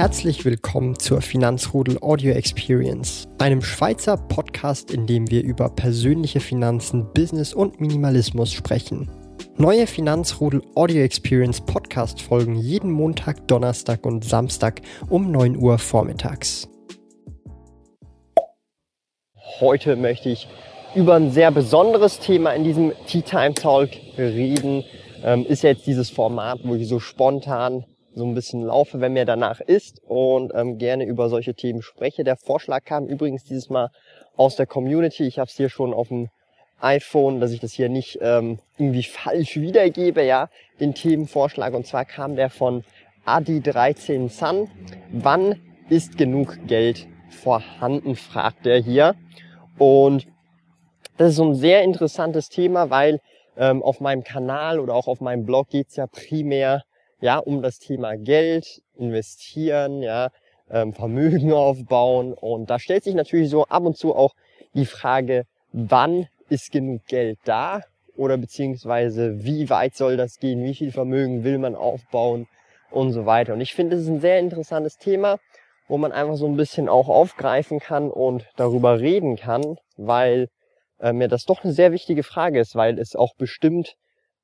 Herzlich willkommen zur Finanzrudel Audio Experience, einem Schweizer Podcast, in dem wir über persönliche Finanzen, Business und Minimalismus sprechen. Neue Finanzrudel Audio Experience Podcast folgen jeden Montag, Donnerstag und Samstag um 9 Uhr vormittags. Heute möchte ich über ein sehr besonderes Thema in diesem Tea Time Talk reden. Ähm, ist jetzt dieses Format, wo ich so spontan so ein bisschen laufe, wenn mir danach ist und ähm, gerne über solche Themen spreche. Der Vorschlag kam übrigens dieses Mal aus der Community. Ich habe es hier schon auf dem iPhone, dass ich das hier nicht ähm, irgendwie falsch wiedergebe, ja, den Themenvorschlag. Und zwar kam der von Adi13 Sun. Wann ist genug Geld vorhanden, fragt er hier. Und das ist so ein sehr interessantes Thema, weil ähm, auf meinem Kanal oder auch auf meinem Blog geht's ja primär ja, um das Thema Geld, investieren, ja, ähm, Vermögen aufbauen. Und da stellt sich natürlich so ab und zu auch die Frage, wann ist genug Geld da? Oder beziehungsweise wie weit soll das gehen? Wie viel Vermögen will man aufbauen? Und so weiter. Und ich finde, es ist ein sehr interessantes Thema, wo man einfach so ein bisschen auch aufgreifen kann und darüber reden kann, weil äh, mir das doch eine sehr wichtige Frage ist, weil es auch bestimmt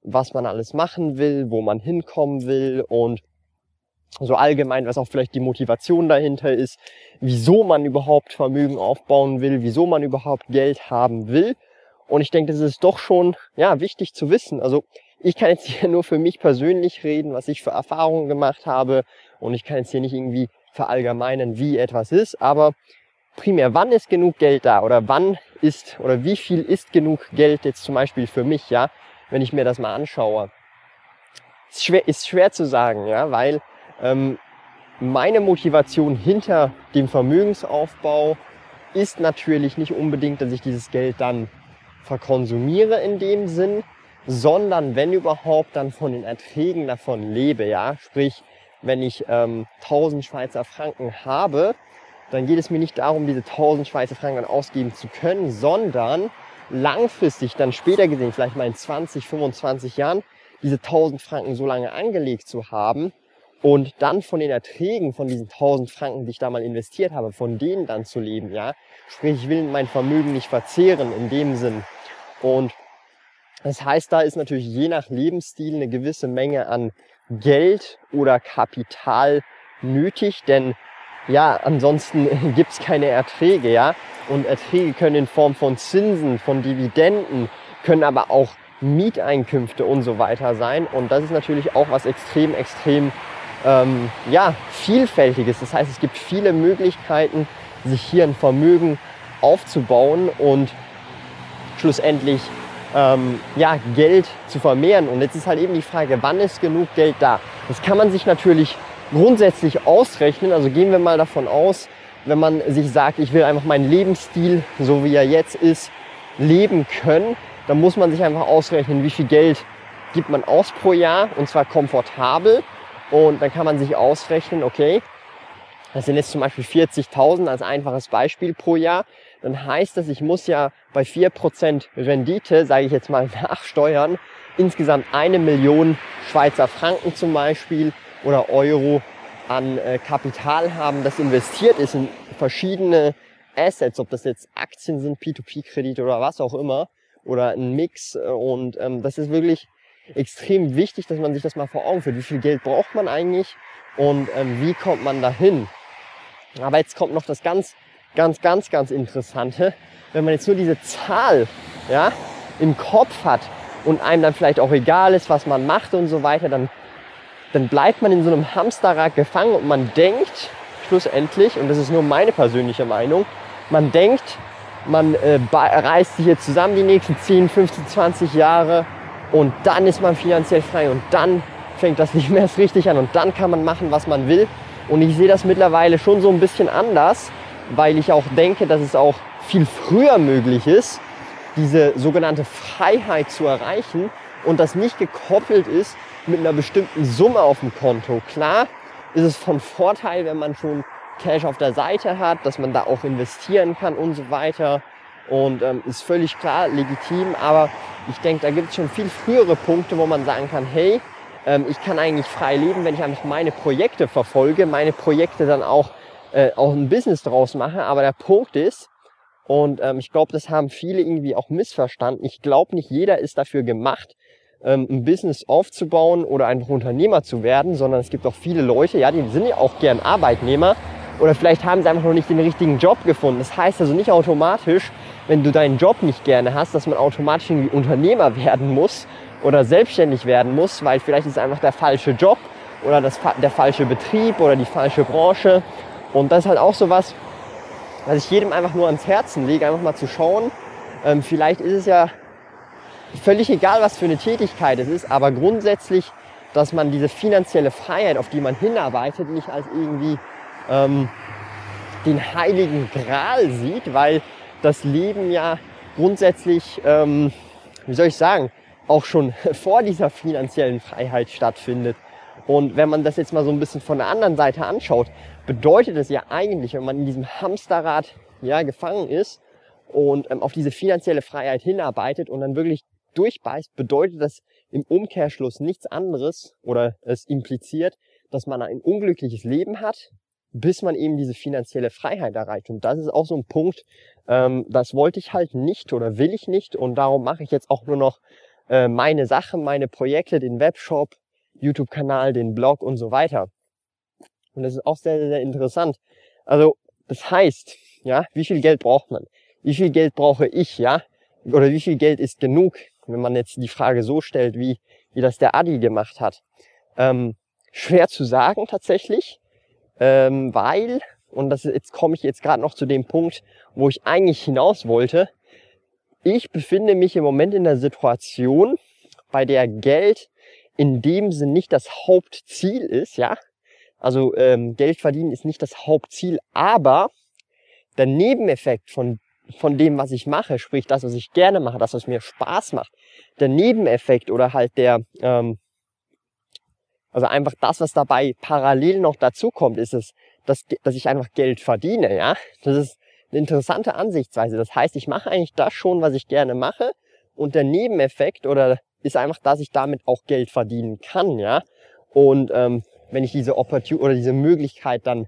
was man alles machen will, wo man hinkommen will und so allgemein, was auch vielleicht die Motivation dahinter ist, wieso man überhaupt Vermögen aufbauen will, wieso man überhaupt Geld haben will. Und ich denke, das ist doch schon, ja, wichtig zu wissen. Also ich kann jetzt hier nur für mich persönlich reden, was ich für Erfahrungen gemacht habe. Und ich kann jetzt hier nicht irgendwie verallgemeinen, wie etwas ist. Aber primär, wann ist genug Geld da? Oder wann ist, oder wie viel ist genug Geld jetzt zum Beispiel für mich, ja? Wenn ich mir das mal anschaue. Ist schwer, ist schwer zu sagen, ja, weil ähm, meine Motivation hinter dem Vermögensaufbau ist natürlich nicht unbedingt, dass ich dieses Geld dann verkonsumiere in dem Sinn, sondern wenn überhaupt dann von den Erträgen davon lebe, ja, sprich, wenn ich ähm, 1000 Schweizer Franken habe, dann geht es mir nicht darum, diese 1000 Schweizer Franken ausgeben zu können, sondern langfristig dann später gesehen, vielleicht mal in 20, 25 Jahren, diese 1000 Franken so lange angelegt zu haben und dann von den Erträgen von diesen 1000 Franken, die ich da mal investiert habe, von denen dann zu leben, ja. Sprich, ich will mein Vermögen nicht verzehren in dem Sinn. Und das heißt, da ist natürlich je nach Lebensstil eine gewisse Menge an Geld oder Kapital nötig, denn ja, ansonsten gibt's keine Erträge, ja. Und Erträge können in Form von Zinsen, von Dividenden, können aber auch Mieteinkünfte und so weiter sein. Und das ist natürlich auch was extrem, extrem ähm, ja, vielfältiges. Das heißt, es gibt viele Möglichkeiten, sich hier ein Vermögen aufzubauen und schlussendlich ähm, ja, Geld zu vermehren. Und jetzt ist halt eben die Frage, wann ist genug Geld da? Das kann man sich natürlich grundsätzlich ausrechnen. Also gehen wir mal davon aus, wenn man sich sagt, ich will einfach meinen Lebensstil, so wie er jetzt ist, leben können, dann muss man sich einfach ausrechnen, wie viel Geld gibt man aus pro Jahr und zwar komfortabel. Und dann kann man sich ausrechnen, okay, das sind jetzt zum Beispiel 40.000 als einfaches Beispiel pro Jahr. Dann heißt das, ich muss ja bei 4% Rendite, sage ich jetzt mal nach Steuern, insgesamt eine Million Schweizer Franken zum Beispiel oder Euro an äh, Kapital haben, das investiert ist in verschiedene Assets, ob das jetzt Aktien sind, P2P-Kredite oder was auch immer, oder ein Mix. Und ähm, das ist wirklich extrem wichtig, dass man sich das mal vor Augen führt. Wie viel Geld braucht man eigentlich und ähm, wie kommt man dahin? Aber jetzt kommt noch das ganz, ganz, ganz, ganz Interessante. Wenn man jetzt nur diese Zahl ja, im Kopf hat und einem dann vielleicht auch egal ist, was man macht und so weiter, dann dann bleibt man in so einem Hamsterrad gefangen und man denkt schlussendlich, und das ist nur meine persönliche Meinung, man denkt, man äh, reißt sich jetzt zusammen die nächsten 10, 15, 20 Jahre und dann ist man finanziell frei und dann fängt das nicht mehr richtig an und dann kann man machen, was man will. Und ich sehe das mittlerweile schon so ein bisschen anders, weil ich auch denke, dass es auch viel früher möglich ist, diese sogenannte Freiheit zu erreichen und das nicht gekoppelt ist mit einer bestimmten Summe auf dem Konto. Klar ist es von Vorteil, wenn man schon Cash auf der Seite hat, dass man da auch investieren kann und so weiter. Und ähm, ist völlig klar, legitim, aber ich denke, da gibt es schon viel frühere Punkte, wo man sagen kann, hey, ähm, ich kann eigentlich frei leben, wenn ich einfach meine Projekte verfolge, meine Projekte dann auch, äh, auch ein Business draus mache. Aber der Punkt ist, und ähm, ich glaube, das haben viele irgendwie auch missverstanden. Ich glaube, nicht jeder ist dafür gemacht, ähm, ein Business aufzubauen oder einfach Unternehmer zu werden, sondern es gibt auch viele Leute, ja, die sind ja auch gern Arbeitnehmer oder vielleicht haben sie einfach noch nicht den richtigen Job gefunden. Das heißt also nicht automatisch, wenn du deinen Job nicht gerne hast, dass man automatisch irgendwie Unternehmer werden muss oder selbstständig werden muss, weil vielleicht ist einfach der falsche Job oder das, der falsche Betrieb oder die falsche Branche. Und das ist halt auch so was, was ich jedem einfach nur ans Herzen lege, einfach mal zu schauen. Ähm, vielleicht ist es ja völlig egal, was für eine Tätigkeit es ist, aber grundsätzlich, dass man diese finanzielle Freiheit, auf die man hinarbeitet, nicht als irgendwie ähm, den heiligen Gral sieht, weil das Leben ja grundsätzlich, ähm, wie soll ich sagen, auch schon vor dieser finanziellen Freiheit stattfindet. Und wenn man das jetzt mal so ein bisschen von der anderen Seite anschaut, bedeutet es ja eigentlich, wenn man in diesem Hamsterrad ja, gefangen ist und ähm, auf diese finanzielle Freiheit hinarbeitet und dann wirklich durchbeißt, bedeutet das im Umkehrschluss nichts anderes oder es impliziert, dass man ein unglückliches Leben hat, bis man eben diese finanzielle Freiheit erreicht. Und das ist auch so ein Punkt, ähm, das wollte ich halt nicht oder will ich nicht und darum mache ich jetzt auch nur noch äh, meine Sachen, meine Projekte, den Webshop, YouTube-Kanal, den Blog und so weiter. Und das ist auch sehr, sehr interessant. Also, das heißt, ja, wie viel Geld braucht man? Wie viel Geld brauche ich, ja? Oder wie viel Geld ist genug, wenn man jetzt die Frage so stellt, wie, wie das der Adi gemacht hat? Ähm, schwer zu sagen tatsächlich, ähm, weil, und das jetzt komme ich jetzt gerade noch zu dem Punkt, wo ich eigentlich hinaus wollte, ich befinde mich im Moment in der Situation, bei der Geld in dem Sinn nicht das Hauptziel ist, ja, also ähm, Geld verdienen ist nicht das Hauptziel, aber der Nebeneffekt von, von dem, was ich mache, sprich das, was ich gerne mache, das, was mir Spaß macht, der Nebeneffekt oder halt der, ähm, also einfach das, was dabei parallel noch dazu kommt, ist es, dass, dass ich einfach Geld verdiene, ja. Das ist eine interessante Ansichtsweise. Das heißt, ich mache eigentlich das schon, was ich gerne mache und der Nebeneffekt oder ist einfach, dass ich damit auch Geld verdienen kann, ja. Und ähm, wenn ich diese Opportunity oder diese Möglichkeit dann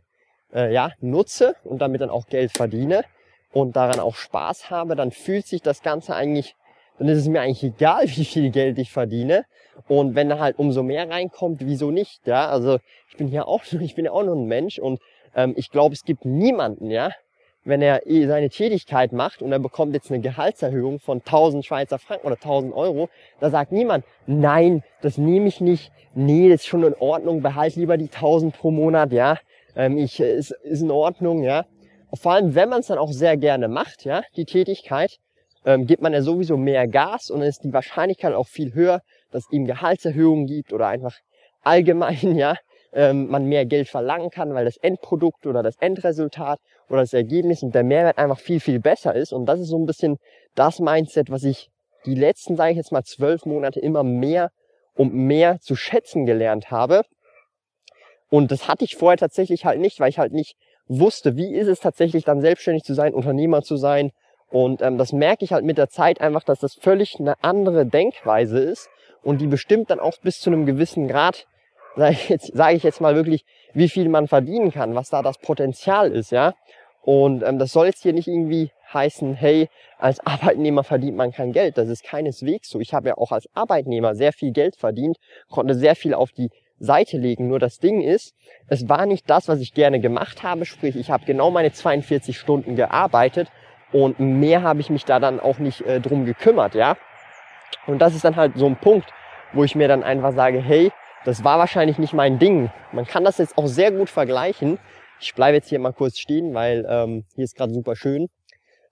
äh, ja, nutze und damit dann auch Geld verdiene und daran auch Spaß habe, dann fühlt sich das Ganze eigentlich, dann ist es mir eigentlich egal, wie viel Geld ich verdiene. Und wenn da halt umso mehr reinkommt, wieso nicht? Ja, also ich bin ja auch, ich bin ja auch nur ein Mensch und ähm, ich glaube, es gibt niemanden, ja, wenn er eh seine Tätigkeit macht und er bekommt jetzt eine Gehaltserhöhung von 1000 Schweizer Franken oder 1000 Euro, da sagt niemand, nein, das nehme ich nicht, nee, das ist schon in Ordnung, behalte lieber die 1000 pro Monat, ja, ähm, ich, äh, ist, ist in Ordnung, ja. Vor allem, wenn man es dann auch sehr gerne macht, ja, die Tätigkeit, ähm, gibt man ja sowieso mehr Gas und dann ist die Wahrscheinlichkeit auch viel höher, dass es ihm Gehaltserhöhungen gibt oder einfach allgemein, ja, ähm, man mehr Geld verlangen kann, weil das Endprodukt oder das Endresultat oder das Ergebnis und der Mehrwert einfach viel, viel besser ist. Und das ist so ein bisschen das Mindset, was ich die letzten, sage ich jetzt mal, zwölf Monate immer mehr und mehr zu schätzen gelernt habe. Und das hatte ich vorher tatsächlich halt nicht, weil ich halt nicht wusste, wie ist es tatsächlich dann selbstständig zu sein, Unternehmer zu sein. Und ähm, das merke ich halt mit der Zeit einfach, dass das völlig eine andere Denkweise ist und die bestimmt dann auch bis zu einem gewissen Grad sage ich, sag ich jetzt mal wirklich, wie viel man verdienen kann, was da das Potenzial ist, ja. Und ähm, das soll jetzt hier nicht irgendwie heißen, hey, als Arbeitnehmer verdient man kein Geld. Das ist keineswegs so. Ich habe ja auch als Arbeitnehmer sehr viel Geld verdient, konnte sehr viel auf die Seite legen. Nur das Ding ist, es war nicht das, was ich gerne gemacht habe. Sprich, ich habe genau meine 42 Stunden gearbeitet und mehr habe ich mich da dann auch nicht äh, drum gekümmert, ja. Und das ist dann halt so ein Punkt, wo ich mir dann einfach sage, hey, das war wahrscheinlich nicht mein Ding. Man kann das jetzt auch sehr gut vergleichen. Ich bleibe jetzt hier mal kurz stehen, weil ähm, hier ist gerade super schön.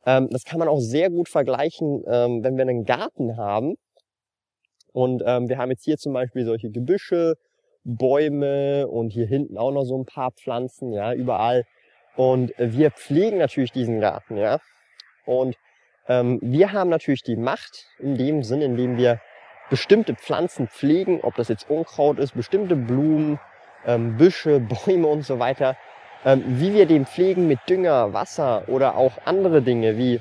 Ähm, das kann man auch sehr gut vergleichen, ähm, wenn wir einen Garten haben. Und ähm, wir haben jetzt hier zum Beispiel solche Gebüsche, Bäume und hier hinten auch noch so ein paar Pflanzen, ja, überall. Und wir pflegen natürlich diesen Garten, ja. Und ähm, wir haben natürlich die Macht in dem Sinn, in dem wir bestimmte Pflanzen pflegen, ob das jetzt Unkraut ist, bestimmte Blumen, ähm, Büsche, Bäume und so weiter, ähm, wie wir den pflegen mit Dünger, Wasser oder auch andere Dinge wie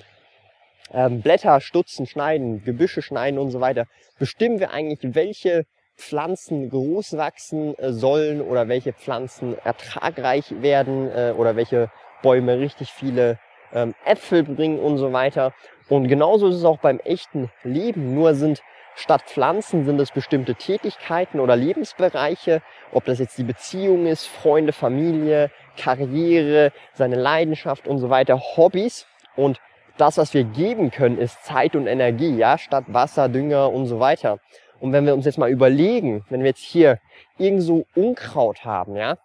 ähm, Blätter stutzen, schneiden, Gebüsche schneiden und so weiter, bestimmen wir eigentlich, welche Pflanzen groß wachsen äh, sollen oder welche Pflanzen ertragreich werden äh, oder welche Bäume richtig viele ähm, Äpfel bringen und so weiter. Und genauso ist es auch beim echten Leben. Nur sind statt Pflanzen sind es bestimmte Tätigkeiten oder Lebensbereiche, ob das jetzt die Beziehung ist, Freunde, Familie, Karriere, seine Leidenschaft und so weiter, Hobbys. Und das, was wir geben können, ist Zeit und Energie, ja, statt Wasser, Dünger und so weiter. Und wenn wir uns jetzt mal überlegen, wenn wir jetzt hier irgendwo Unkraut haben, ja,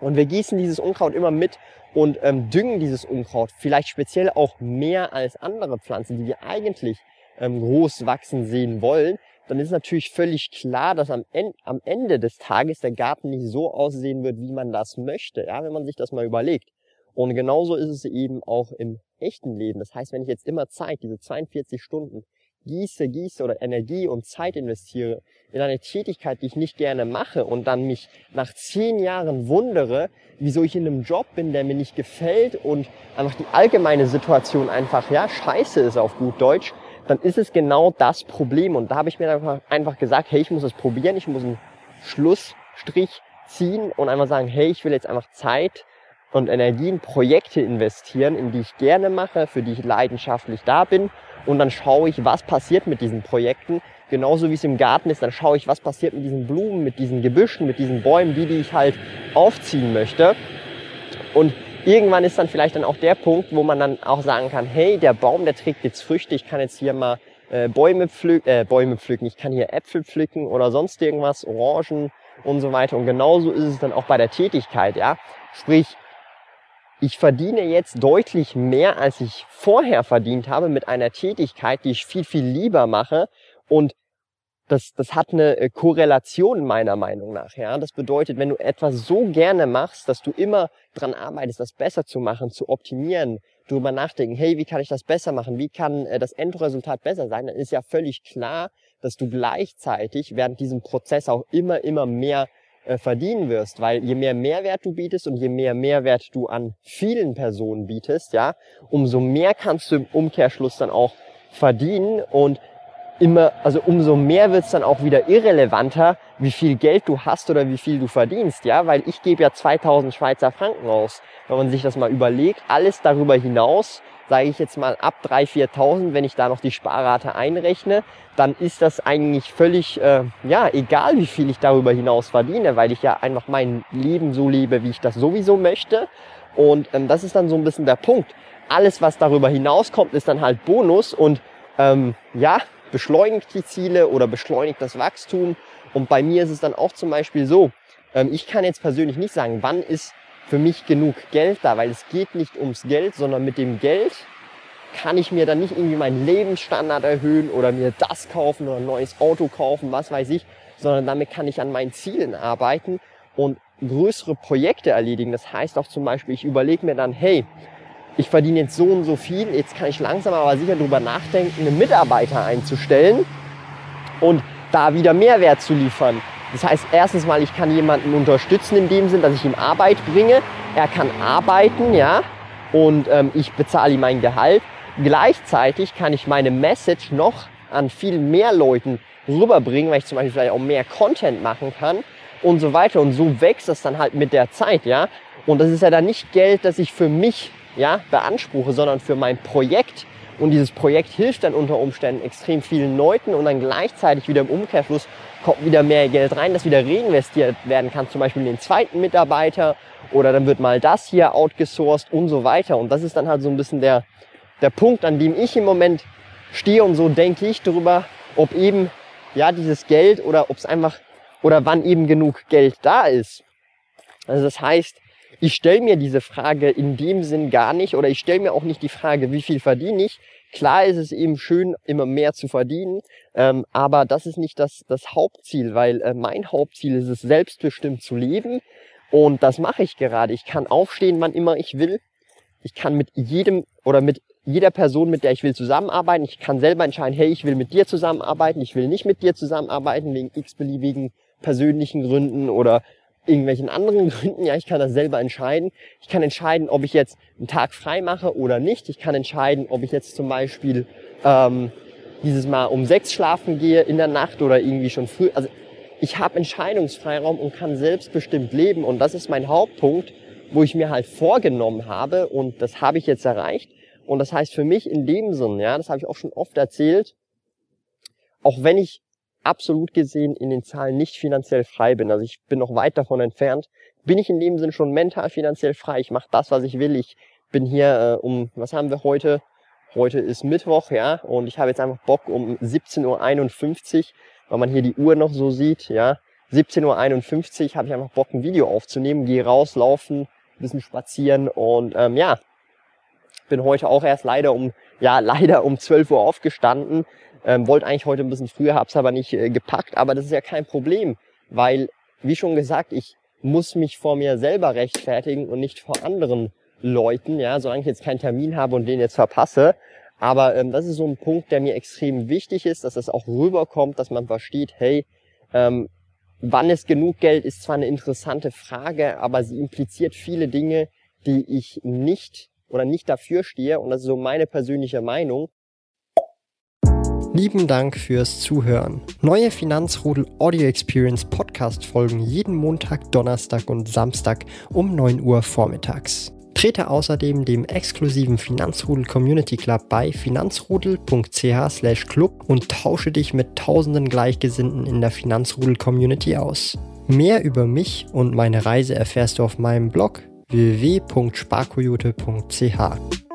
und wir gießen dieses Unkraut immer mit und ähm, düngen dieses Unkraut, vielleicht speziell auch mehr als andere Pflanzen, die wir eigentlich ähm, groß wachsen sehen wollen, dann ist natürlich völlig klar, dass am, Ende, am Ende des Tages der Garten nicht so aussehen wird, wie man das möchte, ja, wenn man sich das mal überlegt. Und genauso ist es eben auch im echten Leben. Das heißt, wenn ich jetzt immer Zeit, diese 42 Stunden, gieße, gieße oder Energie und Zeit investiere in eine Tätigkeit, die ich nicht gerne mache und dann mich nach zehn Jahren wundere, wieso ich in einem Job bin, der mir nicht gefällt und einfach die allgemeine Situation einfach, ja, scheiße ist auf gut Deutsch, dann ist es genau das Problem. Und da habe ich mir einfach gesagt, hey, ich muss es probieren, ich muss einen Schlussstrich ziehen und einfach sagen, hey, ich will jetzt einfach Zeit und Energie in Projekte investieren, in die ich gerne mache, für die ich leidenschaftlich da bin. Und dann schaue ich, was passiert mit diesen Projekten. Genauso wie es im Garten ist, dann schaue ich, was passiert mit diesen Blumen, mit diesen Gebüschen, mit diesen Bäumen, die, die ich halt aufziehen möchte. Und irgendwann ist dann vielleicht dann auch der Punkt, wo man dann auch sagen kann, hey, der Baum, der trägt jetzt Früchte, ich kann jetzt hier mal äh, Bäume, pflücken, äh, Bäume pflücken, ich kann hier Äpfel pflücken oder sonst irgendwas, Orangen und so weiter. Und genauso ist es dann auch bei der Tätigkeit, ja. Sprich, ich verdiene jetzt deutlich mehr, als ich vorher verdient habe mit einer Tätigkeit, die ich viel, viel lieber mache und das, das hat eine äh, Korrelation meiner Meinung nach. Ja, das bedeutet, wenn du etwas so gerne machst, dass du immer dran arbeitest, das besser zu machen, zu optimieren, darüber nachdenken, hey, wie kann ich das besser machen? Wie kann äh, das Endresultat besser sein? Dann ist ja völlig klar, dass du gleichzeitig während diesem Prozess auch immer, immer mehr äh, verdienen wirst, weil je mehr Mehrwert du bietest und je mehr Mehrwert du an vielen Personen bietest, ja, umso mehr kannst du im Umkehrschluss dann auch verdienen und immer, also umso mehr wird's dann auch wieder irrelevanter, wie viel Geld du hast oder wie viel du verdienst, ja, weil ich gebe ja 2000 Schweizer Franken aus. Wenn man sich das mal überlegt, alles darüber hinaus, sage ich jetzt mal ab 3.000, 4.000, wenn ich da noch die Sparrate einrechne, dann ist das eigentlich völlig, äh, ja, egal wie viel ich darüber hinaus verdiene, weil ich ja einfach mein Leben so lebe, wie ich das sowieso möchte. Und ähm, das ist dann so ein bisschen der Punkt. Alles, was darüber hinauskommt, ist dann halt Bonus und ähm, ja, beschleunigt die Ziele oder beschleunigt das Wachstum. Und bei mir ist es dann auch zum Beispiel so, ähm, ich kann jetzt persönlich nicht sagen, wann ist für mich genug Geld da, weil es geht nicht ums Geld, sondern mit dem Geld kann ich mir dann nicht irgendwie meinen Lebensstandard erhöhen oder mir das kaufen oder ein neues Auto kaufen, was weiß ich, sondern damit kann ich an meinen Zielen arbeiten und größere Projekte erledigen. Das heißt auch zum Beispiel, ich überlege mir dann, hey, ich verdiene jetzt so und so viel, jetzt kann ich langsam aber sicher darüber nachdenken, einen Mitarbeiter einzustellen und da wieder Mehrwert zu liefern. Das heißt, erstens mal, ich kann jemanden unterstützen in dem Sinn, dass ich ihm Arbeit bringe. Er kann arbeiten, ja, und ähm, ich bezahle ihm mein Gehalt. Gleichzeitig kann ich meine Message noch an viel mehr Leuten rüberbringen, weil ich zum Beispiel vielleicht auch mehr Content machen kann und so weiter. Und so wächst das dann halt mit der Zeit, ja. Und das ist ja dann nicht Geld, das ich für mich ja, beanspruche, sondern für mein Projekt. Und dieses Projekt hilft dann unter Umständen extrem vielen Leuten und dann gleichzeitig wieder im Umkehrschluss kommt wieder mehr Geld rein, das wieder reinvestiert werden kann, zum Beispiel in den zweiten Mitarbeiter oder dann wird mal das hier outgesourced und so weiter. Und das ist dann halt so ein bisschen der, der Punkt, an dem ich im Moment stehe und so denke ich darüber, ob eben ja dieses Geld oder ob es einfach oder wann eben genug Geld da ist. Also das heißt, ich stelle mir diese Frage in dem Sinn gar nicht oder ich stelle mir auch nicht die Frage, wie viel verdiene ich. Klar ist es eben schön, immer mehr zu verdienen, ähm, aber das ist nicht das, das Hauptziel, weil äh, mein Hauptziel ist es, selbstbestimmt zu leben und das mache ich gerade. Ich kann aufstehen, wann immer ich will. Ich kann mit jedem oder mit jeder Person, mit der ich will, zusammenarbeiten. Ich kann selber entscheiden, hey, ich will mit dir zusammenarbeiten, ich will nicht mit dir zusammenarbeiten, wegen x-beliebigen persönlichen Gründen oder irgendwelchen anderen Gründen. Ja, ich kann das selber entscheiden. Ich kann entscheiden, ob ich jetzt einen Tag frei mache oder nicht. Ich kann entscheiden, ob ich jetzt zum Beispiel ähm, dieses Mal um sechs schlafen gehe in der Nacht oder irgendwie schon früh. Also ich habe Entscheidungsfreiraum und kann selbstbestimmt leben. Und das ist mein Hauptpunkt, wo ich mir halt vorgenommen habe und das habe ich jetzt erreicht. Und das heißt für mich in dem Sinn, ja, das habe ich auch schon oft erzählt, auch wenn ich absolut gesehen in den Zahlen nicht finanziell frei bin, also ich bin noch weit davon entfernt, bin ich in dem Sinn schon mental finanziell frei. Ich mache das, was ich will. Ich bin hier äh, um, was haben wir heute? Heute ist Mittwoch, ja, und ich habe jetzt einfach Bock um 17.51 Uhr, weil man hier die Uhr noch so sieht, ja. 17.51 Uhr habe ich einfach Bock, ein Video aufzunehmen, gehe raus, laufen, ein bisschen spazieren und ähm, ja, bin heute auch erst leider um, ja, leider um 12 Uhr aufgestanden. Ähm, wollte eigentlich heute ein bisschen früher, hab's aber nicht äh, gepackt, aber das ist ja kein Problem, weil, wie schon gesagt, ich muss mich vor mir selber rechtfertigen und nicht vor anderen Leuten, ja, solange ich jetzt keinen Termin habe und den jetzt verpasse. Aber ähm, das ist so ein Punkt, der mir extrem wichtig ist, dass das auch rüberkommt, dass man versteht, hey, ähm, wann ist genug Geld, ist zwar eine interessante Frage, aber sie impliziert viele Dinge, die ich nicht oder nicht dafür stehe. Und das ist so meine persönliche Meinung. Lieben Dank fürs Zuhören. Neue Finanzrudel Audio Experience Podcast folgen jeden Montag, Donnerstag und Samstag um 9 Uhr vormittags. Trete außerdem dem exklusiven Finanzrudel Community Club bei finanzrudel.ch/club und tausche dich mit tausenden Gleichgesinnten in der Finanzrudel Community aus. Mehr über mich und meine Reise erfährst du auf meinem Blog www.sparkoyote.ch.